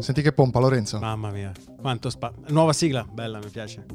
Senti che pompa, Lorenzo. Mamma mia, quanto spa... Nuova sigla, bella, mi piace.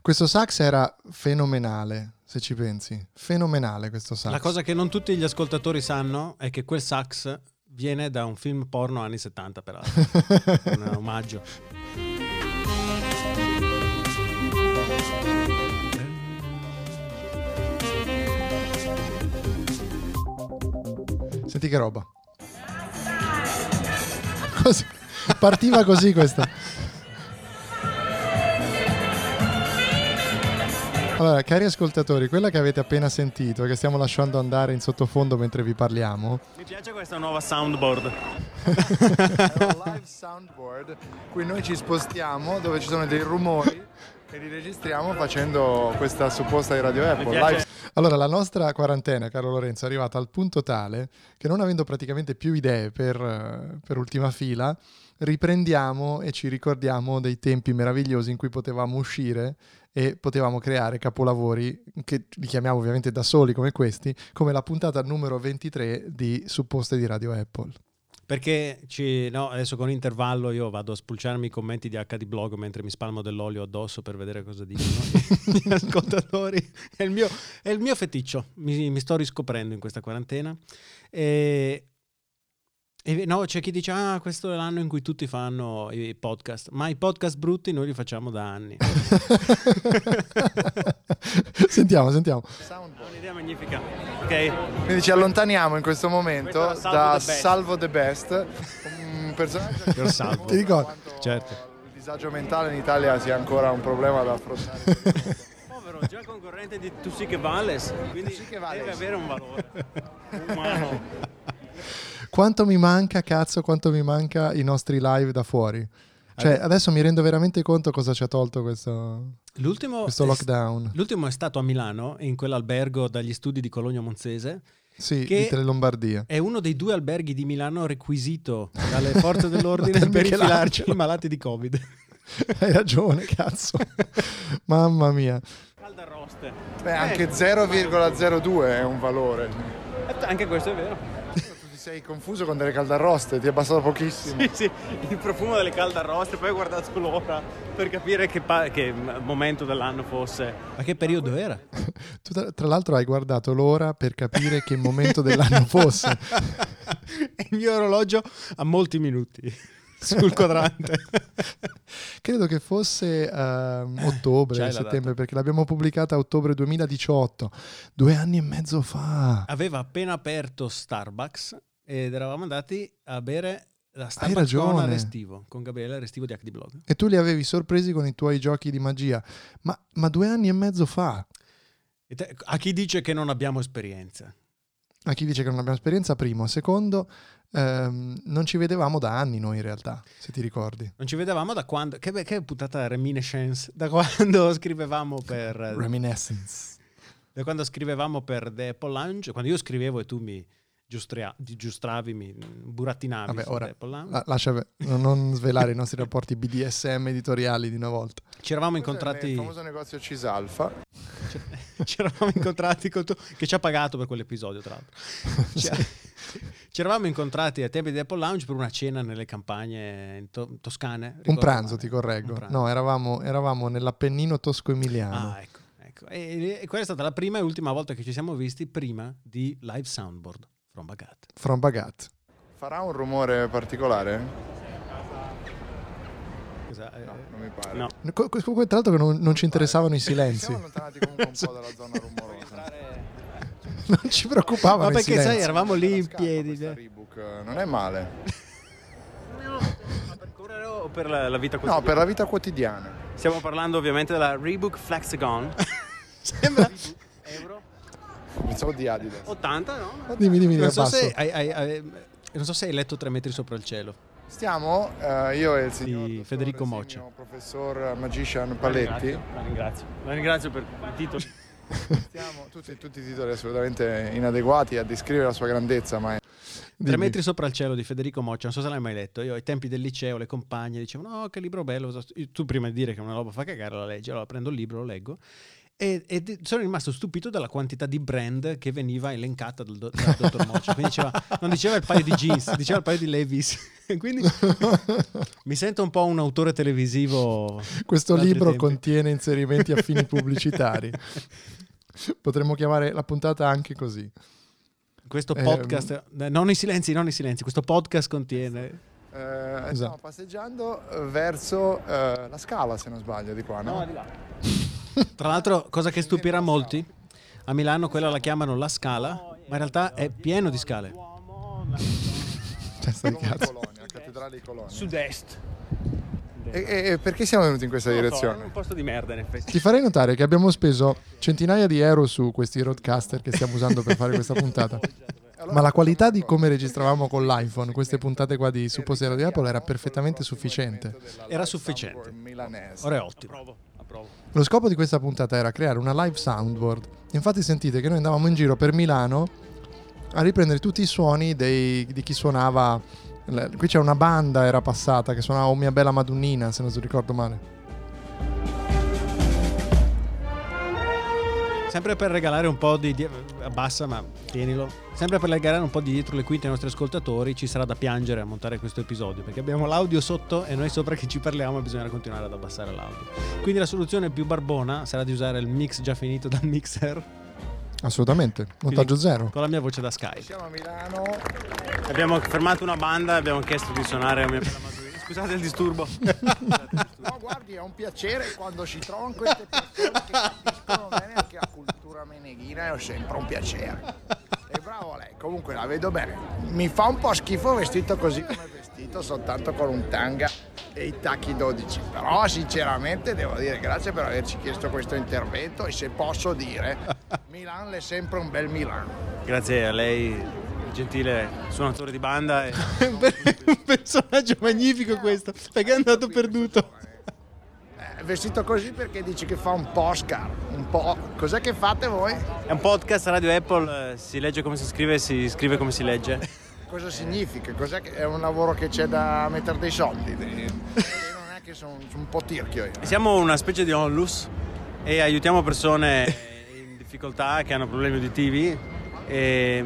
Questo sax era fenomenale, se ci pensi. Fenomenale questo sax. La cosa che non tutti gli ascoltatori sanno è che quel sax viene da un film porno anni 70, peraltro. un omaggio. Senti che roba. Così. Partiva così questa. Allora, cari ascoltatori, quella che avete appena sentito, che stiamo lasciando andare in sottofondo mentre vi parliamo, Mi piace questa nuova soundboard. è un live soundboard cui noi ci spostiamo dove ci sono dei rumori e li registriamo facendo questa supposta di Radio Apple. Live- Allora, la nostra quarantena, caro Lorenzo, è arrivata al punto tale che non avendo praticamente più idee per, eh, per ultima fila, riprendiamo e ci ricordiamo dei tempi meravigliosi in cui potevamo uscire e potevamo creare capolavori che li chiamiamo ovviamente da soli come questi, come la puntata numero 23 di Supposte di Radio Apple. Perché ci, no, adesso con intervallo io vado a spulciarmi i commenti di HD Blog mentre mi spalmo dell'olio addosso per vedere cosa dicono gli ascoltatori. È il mio, è il mio feticcio, mi, mi sto riscoprendo in questa quarantena. E, e no, c'è chi dice, ah, questo è l'anno in cui tutti fanno i podcast, ma i podcast brutti noi li facciamo da anni. sentiamo, sentiamo. È un'idea magnifica. Ok, Quindi ci allontaniamo in questo momento Questo da Salvo the Best. Salvo the Best, un personaggio che Per Salvo. Ti ricordi? quanto Certo. Il disagio mentale in Italia sia ancora un problema da affrontare. povero, già concorrente di Tu sì che vales, quindi sì che vales. deve avere un valore umano. Quanto mi manca, cazzo, quanto mi manca i nostri live da fuori. Cioè, Allora- adesso mi rendo veramente conto cosa ci ha tolto questo, L'ultimo, questo è- lockdown. l'ultimo è stato a Milano, in quell'albergo dagli studi di Cologno Monzese. Sì, che- di Lombardia. È uno dei due alberghi di Milano requisito dalle forze dell'ordine per infilarci Michelangelo. i malati di Covid. Hai ragione, cazzo. Mamma mia. Caldarroste. Beh, anche 0,02 è un valore. Eh, Anche questo è vero. Sei confuso con delle caldarroste, ti è bastato pochissimo. Sì, sì, il profumo delle caldarroste, poi ho guardato l'ora per capire che, pa- che momento dell'anno fosse. Ma che periodo era? Tu tra, tra l'altro hai guardato l'ora per capire che momento dell'anno fosse. il mio orologio a molti minuti sul quadrante. Credo che fosse ehm, ottobre, C'hai la settembre, perché l'abbiamo pubblicata a ottobre 2018, due anni e mezzo fa. Aveva appena aperto Starbucks ed eravamo andati a bere la ragione. Restivo, con Gabriele Restivo di HD Blog. E tu li avevi sorpresi con i tuoi giochi di magia. Ma, ma due anni e mezzo fa. E te- a chi dice che non abbiamo esperienza? A chi dice che non abbiamo esperienza, primo. Secondo, ehm, non ci vedevamo da anni noi in realtà, se ti ricordi. Non ci vedevamo da quando... Che, che puntata reminiscence? Da quando scrivevamo per... Reminiscence. da quando scrivevamo per The Apple Lounge, quando io scrivevo e tu mi giustria- di- giustravi, mi burattinavi Vabbè, ora Lounge. la- lascia non- svelare i nostri rapporti BDSM editoriali di una volta. Ci eravamo incontrati... negozio Cisalfa. ci eravamo incontrati con tu, che ci ha pagato per quell'episodio, tra l'altro. Ci, ci eravamo incontrati ai tempi di Apple Lounge per una cena nelle campagne in to- toscane. Un pranzo, male. ti correggo. Pranzo. No, eravamo, eravamo nell'Appennino tosco-emiliano. Ah, ecco. ecco. E, e quella è stata la prima e ultima volta che ci siamo visti prima di Live Soundboard from Bagat. From Bagat. Farà un rumore particolare? Cosa- eh, non mi pare. No. Co- tra l'altro, che non, non ci interessavano i silenzi. Siamo allontanati comunque un po' dalla zona rumorosa. Non ci preoccupavano Ma i perché sai, eravamo lì in piedi. eh, non è male. Ma per correre o per la, la vita No, quotidiana? per la vita quotidiana. Stiamo parlando ovviamente della Reebok Flexagon. Sembra Pensavo di Adidas. 80, no? Dimmi, dimmi, Non so, se hai, hai- hai- non so se hai letto tre metri sopra il cielo. Stiamo, eh, io e il signor Di Federico Moccia. professor Magician Paletti. La ringrazio. La ringrazio per i titoli. Stiamo tutti, tutti i titoli assolutamente inadeguati a descrivere la sua grandezza, ma è Tre metri sopra il cielo di Federico Moccia, non so se l'hai mai letto. Io ai tempi del liceo, le compagne dicevano: Oh, che libro bello. Tu prima di dire che una roba fa cagare, la leggi. Allora prendo il libro, lo leggo. E, e di- sono rimasto stupito dalla quantità di brand che veniva elencata dal, do- dal dottor Moccia. Quindi diceva, non diceva il paio di jeans, diceva il paio di Levis. E Quindi mi sento un po' un autore televisivo. Questo libro tempi. contiene inserimenti a fini pubblicitari. Potremmo chiamare la puntata anche così. Questo Ehm. podcast, eh, non i silenzi, non i silenzi. Questo podcast contiene. Eh, Stiamo Esatto. passeggiando eh, verso eh, la scala, se non sbaglio, di qua, no? Tra l'altro, cosa che stupirà molti, a Milano quella la chiamano la scala, ma in realtà è pieno di scale. Cioè, sta di cazzo. Colonia, cattedrale di Colonia. Sud-est. E, e- e perché siamo venuti in questa direzione? un posto di merda, in effetti. Ti farei notare che abbiamo speso centinaia di euro su questi roadcaster che stiamo usando per fare questa puntata. Ma la qualità di come registravamo con l'iPhone queste puntate qua di Supposero di Apple era perfettamente sufficiente. Era sufficiente. Milanese. Ora è ottimo. Lo scopo di questa puntata era creare una live soundboard. Infatti sentite che noi andavamo in giro per Milano a riprendere tutti i suoni dei- di chi suonava. Qui c'è una banda, era passata, che suonava Oh mia bella Madonnina, se non ricordo male. Sempre per regalare un po' di... di- abbassa, ma tienilo. Sempre per regalare un po' di dietro le quinte ai nostri ascoltatori, ci sarà da piangere a montare questo episodio, perché abbiamo l'audio sotto e noi sopra che ci parliamo e bisogna continuare ad abbassare l'audio. Quindi la soluzione più barbona sarà di usare il mix già finito dal mixer Assolutamente, montaggio zero. con la mia voce da Skype. Siamo a Milano. Abbiamo fermato una banda, abbiamo chiesto di suonare Scusate il disturbo. No, guardi, è un piacere quando si trovano queste persone che capiscono bene anche la cultura meneghina, è sempre un piacere. E bravo lei, comunque la vedo bene. Mi fa un po' schifo vestito così come vestito, soltanto con un tanga e i tacchi 12. Però sinceramente devo dire grazie per averci chiesto questo intervento e se posso dire, Milan è sempre un bel Milano. Grazie a lei, gentile suonatore di banda. E... un personaggio magnifico questo, perché è andato perduto. Eh, vestito così perché dici che fa un po' Oscar, un po'. Cos'è che fate voi? È un podcast Radio Apple, eh, si legge come si scrive, si scrive come si legge. Cosa significa? Cos'è che è un lavoro che c'è da mettere dei soldi? Non è che sono, sono un po' tirchio io. Siamo una specie di onlus e aiutiamo persone in difficoltà che hanno problemi uditivi e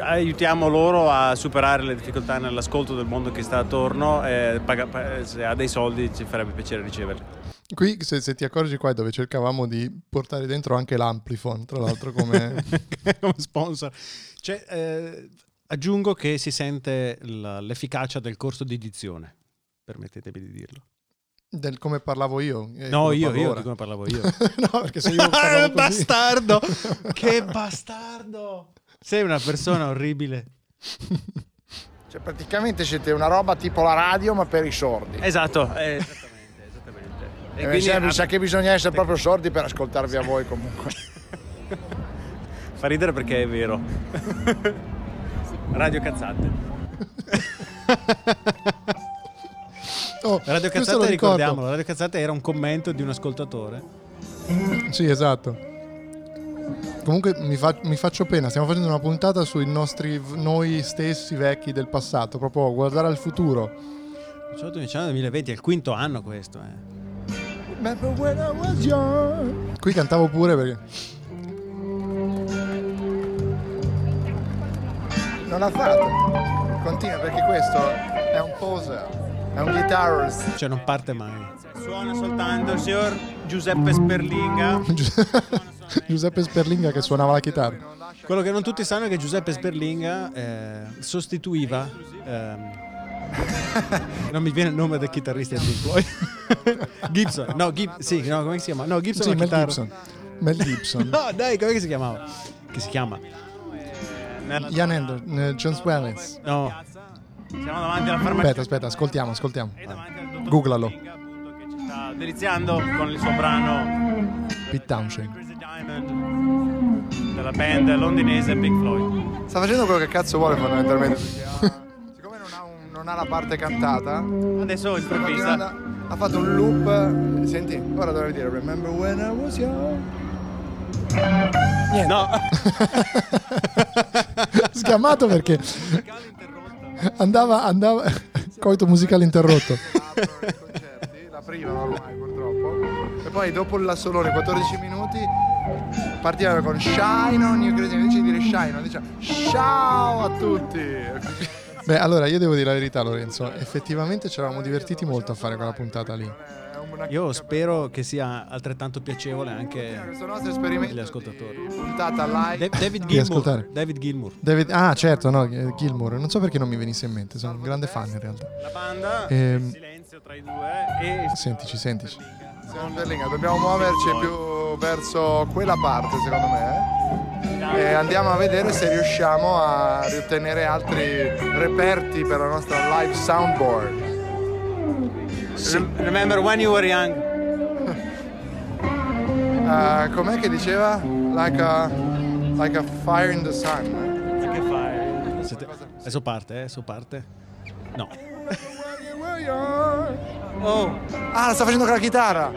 aiutiamo loro a superare le difficoltà nell'ascolto del mondo che sta attorno e paga- se ha dei soldi ci farebbe piacere riceverli. Qui, se, se ti accorgi qua, è dove cercavamo di portare dentro anche l'amplifon, tra l'altro come... come sponsor. Cioè, eh, aggiungo che si sente la- l'efficacia del corso di dizione. Permettetemi di dirlo. del come parlavo io. e No, io, io di come parlavo io. no, perché se io Ah, parlavo così... bastardo! che bastardo! Sei una persona orribile. Cioè, praticamente siete una roba tipo la radio, ma per i sordi. Esatto, eh. E E mi, sa, mi sa che bisogna essere proprio sordi per ascoltarvi a voi comunque. fa ridere perché è vero. Radio cazzate. Oh, Radio Cazzate, ricordiamolo, Radio Cazzate era un commento di un ascoltatore. Sì, esatto. Comunque mi, fa- mi faccio pena, stiamo facendo una puntata sui nostri, noi stessi vecchi del passato, proprio guardare al futuro. 18 dicembre 2020 è il quinto anno questo. Eh. Remember when I was young? Qui cantavo pure perché... Non ha fatto. Continua perché questo è un poser, è un guitarist. Cioè non parte mai. Suona soltanto il signor Giuseppe Sperlinga. Giuseppe Sperlinga che suonava la chitarra. Quello che non tutti sanno è che Giuseppe Sperlinga eh, sostituiva. ehm, non mi viene il nome del chitarrista di Floyd. Gibson. No, Gib- sì, no, come si chiama? No, Gibson Sì, Mel chitarra. Gibson. Mel Gibson. No, dai, come si chiamava? Che si chiama? Ian Anderson, eh, John Swellens. No, Siamo davanti alla farmacia. Aspetta, aspetta, ascoltiamo, ascoltiamo. Googlalo. Sta deliziando con il suo brano Pete Townshend. Della band londinese Pink Floyd. Sta facendo quello che cazzo vuole fondamentalmente. Non ha, la parte cantata, Adesso improvvisa. ha fatto un loop. Senti, ora dovrei dire Remember when I was young. No. Sgamato perché andava, andava... Coito musicale interrotto. La prima ormai purtroppo. E poi dopo il solone 14 minuti partivano con Shine on you crazy invece di dire Shine on diciamo ciao a tutti. Beh, allora io devo dire la verità, Lorenzo. Effettivamente ci eravamo divertiti molto a fare quella puntata lì. Io spero che sia altrettanto piacevole anche questo nostro esperimento gli ascoltatori. di puntata live. Da- David Di ascoltare. Gilmour. David Gilmour. David- ah, certo, no, eh, Gilmour. Non so perché non mi venisse in mente, sono un grande fan in realtà. La banda, Ehm. il silenzio tra i due e Sentici, sentici. Siamo in Berlino, dobbiamo muoverci più verso quella parte secondo me. eh. E andiamo a vedere se riusciamo a ottenere altri reperti per la nostra live soundboard. Rem- Remember when you were young? Eh, com'è che diceva? Like a, like a fire in the sun. Che fai? Siete- Adesso parte, eh? Adesso parte. No. Oh, Ah, sta facendo con la chitarra.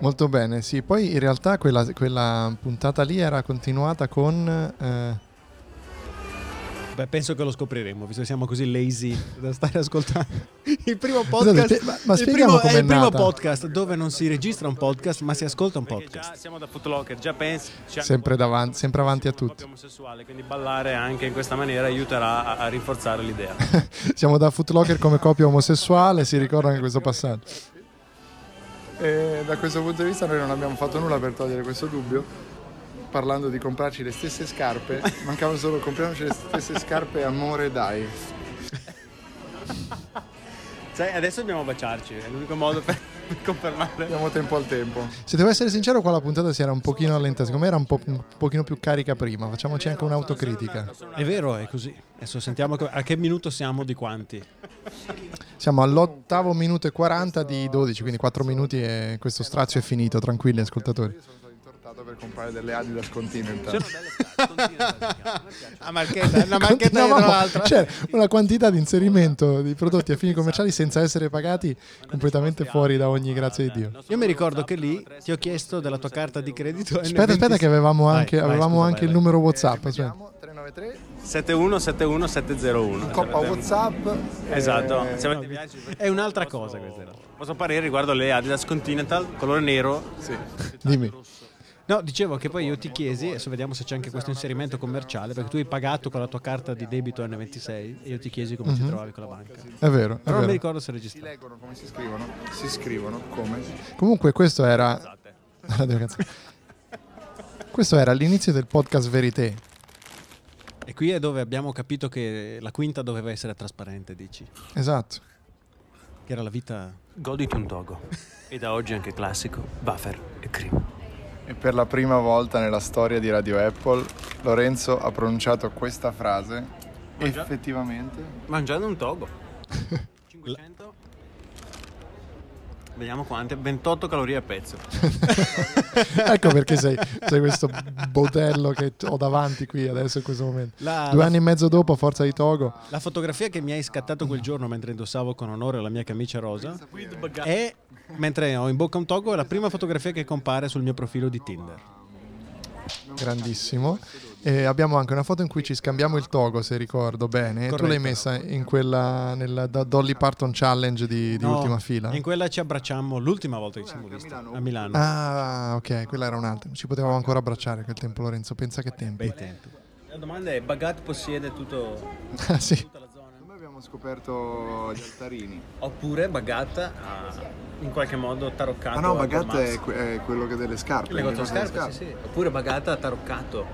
Molto bene, sì. Poi in realtà quella, quella puntata lì era continuata con... eh, Beh, penso che lo scopriremo, visto che siamo così lazy da stare ascoltando. Il primo Scusate, podcast, spie- ma- ma il primo, è il primo nata. podcast dove non si registra un podcast, ma si ascolta un podcast. già siamo da Footlocker, già pensi. sempre, davanti, sempre avanti a tutti. quindi ballare anche in questa maniera aiuterà a, a rinforzare l'idea. Siamo da Footlocker come coppia omosessuale, si ricorda anche questo passaggio. E da questo punto di vista noi non abbiamo fatto nulla per togliere questo dubbio. Parlando di comprarci le stesse scarpe, mancava solo compriamoci le stesse scarpe amore dai. Sai, adesso dobbiamo baciarci, è l'unico modo per confermare. Diamo tempo al tempo. Se devo essere sincero, qua la puntata si era un pochino allentata. Secondo me era un, po', un pochino più carica prima. Facciamoci anche un'autocritica. È vero, è così. Adesso sentiamo che- a che minuto siamo di quanti. Siamo all'ottavo minuto e 40 di 12, quindi 4 minuti e questo strazio è finito. Tranquilli, ascoltatori. Sono stato per comprare delle Adidas Continental. A marchetta, una marchetta dietro l'altra. C'è una quantità di inserimento di prodotti a fini commerciali senza essere pagati completamente fuori da ogni grazia di Dio. Io mi ricordo che lì ti ho chiesto della tua carta di credito. Aspetta, aspetta, che avevamo anche, vai, avevamo scusa, anche vai, il numero WhatsApp. aspetta. Vediamo, 393, 7171701. coppa WhatsApp. Esatto, eh, avete viaggi È un'altra cosa questa. Posso parere riguardo le Adidas Continental, colore nero. sì. Dimmi. No, dicevo che poi io ti chiesi, adesso vediamo se c'è anche questo inserimento commerciale, perché tu hai pagato con la tua carta di debito N26 e io ti chiesi come ci trovavi con la banca. È vero, è Però non mi ricordo se è Si leggono come si scrivono? Si scrivono come? Comunque questo era... Questo era l'inizio del podcast Verité. E qui è dove abbiamo capito che la quinta doveva essere trasparente, dici. Esatto. Che era la vita... Goditi un togo. E da oggi anche classico, buffer e cream. E per la prima volta nella storia di Radio Apple, Lorenzo ha pronunciato questa frase. Mangia- Effettivamente. Mangiando un togo. 500. Vediamo quante. 28 calorie a pezzo. ecco perché sei, sei questo botello che ho davanti qui adesso in questo momento. La, Due la- anni e mezzo dopo, a forza di Togo. la fotografia che mi hai scattato quel giorno mentre indossavo con onore la mia camicia rosa è, mentre ho in bocca un togo, è la prima fotografia che compare sul mio profilo di Tinder. Grandissimo. E abbiamo anche una foto in cui ci scambiamo il togo, se ricordo bene. Tu Corretto. l'hai messa in quella nella Do- Dolly Parton Challenge di, di No, ultima fila. In quella ci abbracciamo l'ultima volta che ci siamo visti a Milano. Ah, ok, quella era un'altra. Ci potevamo ancora abbracciare a quel tempo, Lorenzo. Pensa che tempi. Bei tempi. La domanda è: Bagat possiede tutto, Ah, sì. tutta la zona? Noi abbiamo scoperto gli altarini. Oppure Bagat ha in qualche modo taroccato. Ah no, Bagat è, que- è quello che delle scarpe. Il negozio scarpe, sì, sì. Oppure Bagat ha taroccato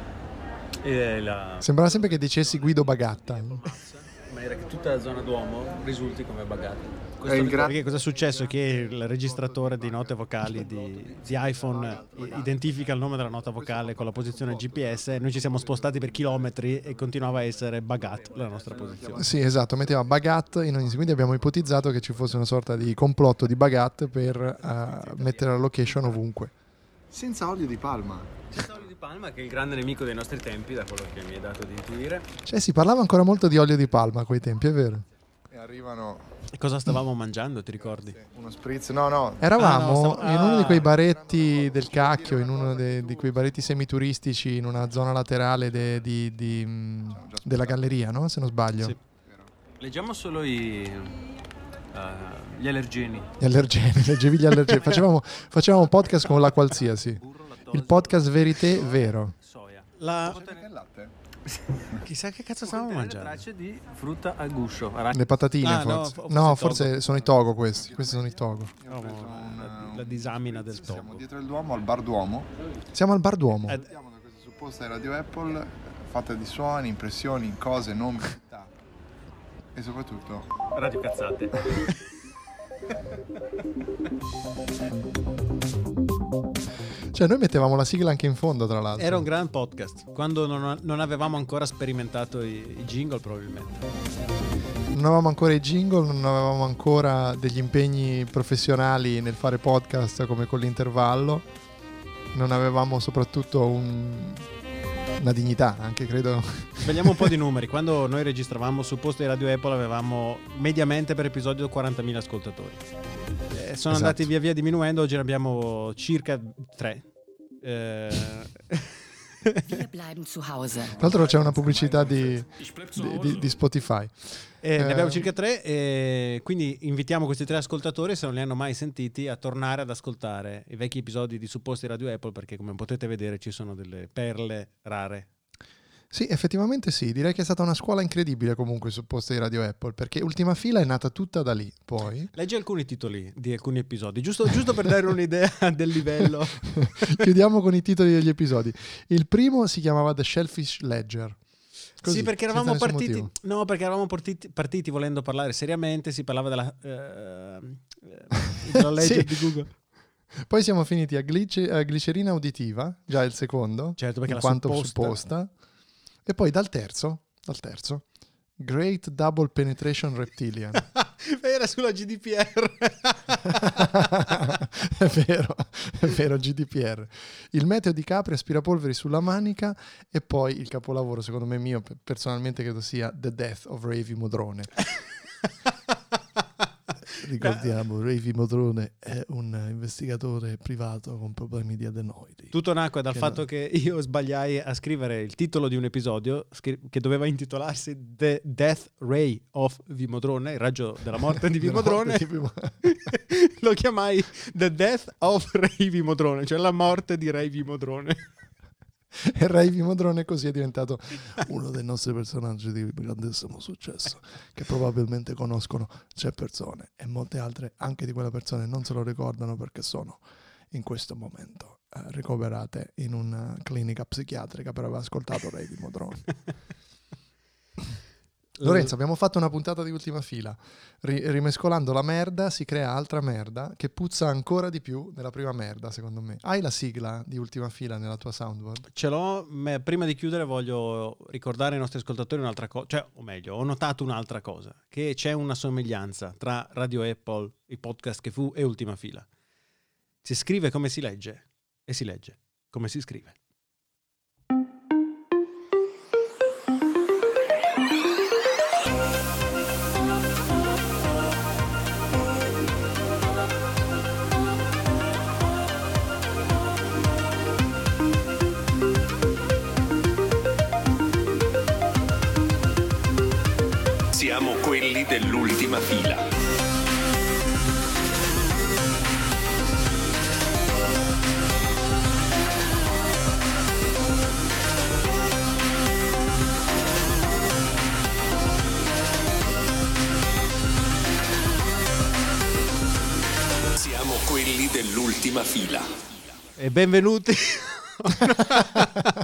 eh, la... Sembrava sempre che dicessi Guido Bagatta. in maniera che tutta la zona Duomo risulti come Bagat. È il gra- Perché cosa è successo? Che il registratore di note vocali di, di iPhone i- identifica il nome della nota vocale con la posizione GPS e noi ci siamo spostati per chilometri e continuava a essere Bagat la nostra posizione. Sì, esatto, metteva Bagat in ogni quindi abbiamo ipotizzato che ci fosse una sorta di complotto di Bagat per eh, mettere la location ovunque. Senza olio di palma. palma che è il grande nemico dei nostri tempi, da quello che mi hai dato di intuire. Cioè, si parlava ancora molto di olio di palma a quei tempi, è vero. E arrivano cosa stavamo mangiando, ti ricordi? uno spritz, no no, Eravamo Ah, no, stavo- in uno di quei ah, baretti del cacchio, in uno de- di quei baretti semituristici, in una zona laterale de- di- di, mh, della galleria, no? Se non sbaglio. Sì. Leggiamo solo i, eh, gli allergeni. Gli allergeni, leggevi gli allergeni. Facevamo, facevamo un podcast con la qualsiasi. Il podcast verité vero. soia. La... Chissà che cazzo stavamo mangiando. tracce di frutta a guscio. arachidi. Le patatine, Ah, no, forse. fo- No, forse forse sono i togo questi. Questi sono i togo. Io ho preso un, la, disamina del Siamo topo. dietro il Duomo, al Bar Duomo. Siamo al Bar Duomo. Eh, Partiamo da questa supposta radio Apple, fatta di suoni, impressioni, cose, nomi, città. E soprattutto Radio cazzate. Cioè, noi mettevamo la sigla anche in fondo, tra l'altro. Era un gran podcast. Quando non, non avevamo ancora sperimentato i, i jingle, probabilmente. Non avevamo ancora i jingle, non avevamo ancora degli impegni professionali nel fare podcast come con l'intervallo. Non avevamo soprattutto un- una dignità, anche credo. Svegliamo un po' di numeri. Quando noi registravamo sul posto di Radio Apple avevamo mediamente per episodio 40.000 ascoltatori. Eh, sono Esatto. andati via via diminuendo, oggi ne abbiamo circa 3. Wir bleiben zu Hause. Tra l'altro c'è una pubblicità di, di- di- Spotify. Eh, ne Eh, abbiamo circa tre, e quindi invitiamo questi tre ascoltatori, se non li hanno mai sentiti, a tornare ad ascoltare i vecchi episodi di Supposti Radio Apple, perché come potete vedere ci sono delle perle rare. Sì, effettivamente sì, direi che è stata una scuola incredibile comunque sul posto di Radio Apple, perché Ultima Fila è nata tutta da lì, poi. Leggi alcuni titoli di alcuni episodi, giusto, giusto per dare un'idea del livello. Chiudiamo con i titoli degli episodi. Il primo si chiamava The Shellfish Ledger. Così, sì, perché eravamo partiti. No, perché eravamo partiti, partiti volendo parlare seriamente. Si parlava della. la legge Sì. di Google. Poi siamo finiti a, glice- a glicerina uditiva, già il secondo, Certo, perché in quanto supposta- supposta. E poi dal terzo, dal terzo, Great Double Penetration Reptilian. Era sulla GDPR. è vero, è vero, GDPR. Il meteo di Capri aspirapolveri sulla manica e poi il capolavoro, secondo me mio, pe- personalmente credo sia The Death of Ravi Modrone. Ricordiamo, Ravi Modrone è un investigatore privato con problemi di adenoidi. Tutto nacque dal Che fatto no. che io sbagliai a scrivere il titolo di un episodio che doveva intitolarsi The Death Ray of Vimodrone, il raggio della morte di Della Vimodrone. morte di Vimo- Lo chiamai The Death of Ray Vimodrone, cioè la morte di Ray Vimodrone. E Ravi Modrone così è diventato uno dei nostri personaggi di grandissimo successo, che probabilmente conoscono c'è persone e molte altre, anche di quelle persone, non se lo ricordano perché sono in questo momento eh, ricoverate in una clinica psichiatrica per aver ascoltato Ravi Modrone. Lorenzo, abbiamo fatto una puntata di ultima fila. Ri- rimescolando la merda si crea altra merda che puzza ancora di più della prima merda, secondo me. Hai la sigla di ultima fila nella tua soundboard? Ce l'ho, ma prima di chiudere voglio ricordare ai nostri ascoltatori un'altra cosa, cioè, o meglio, ho notato un'altra cosa, che c'è una somiglianza tra Radio Apple, il podcast che fu e Ultima Fila. Si scrive come si legge e si legge come si scrive. Siamo quelli dell'ultima fila. Siamo quelli dell'ultima fila. E benvenuti.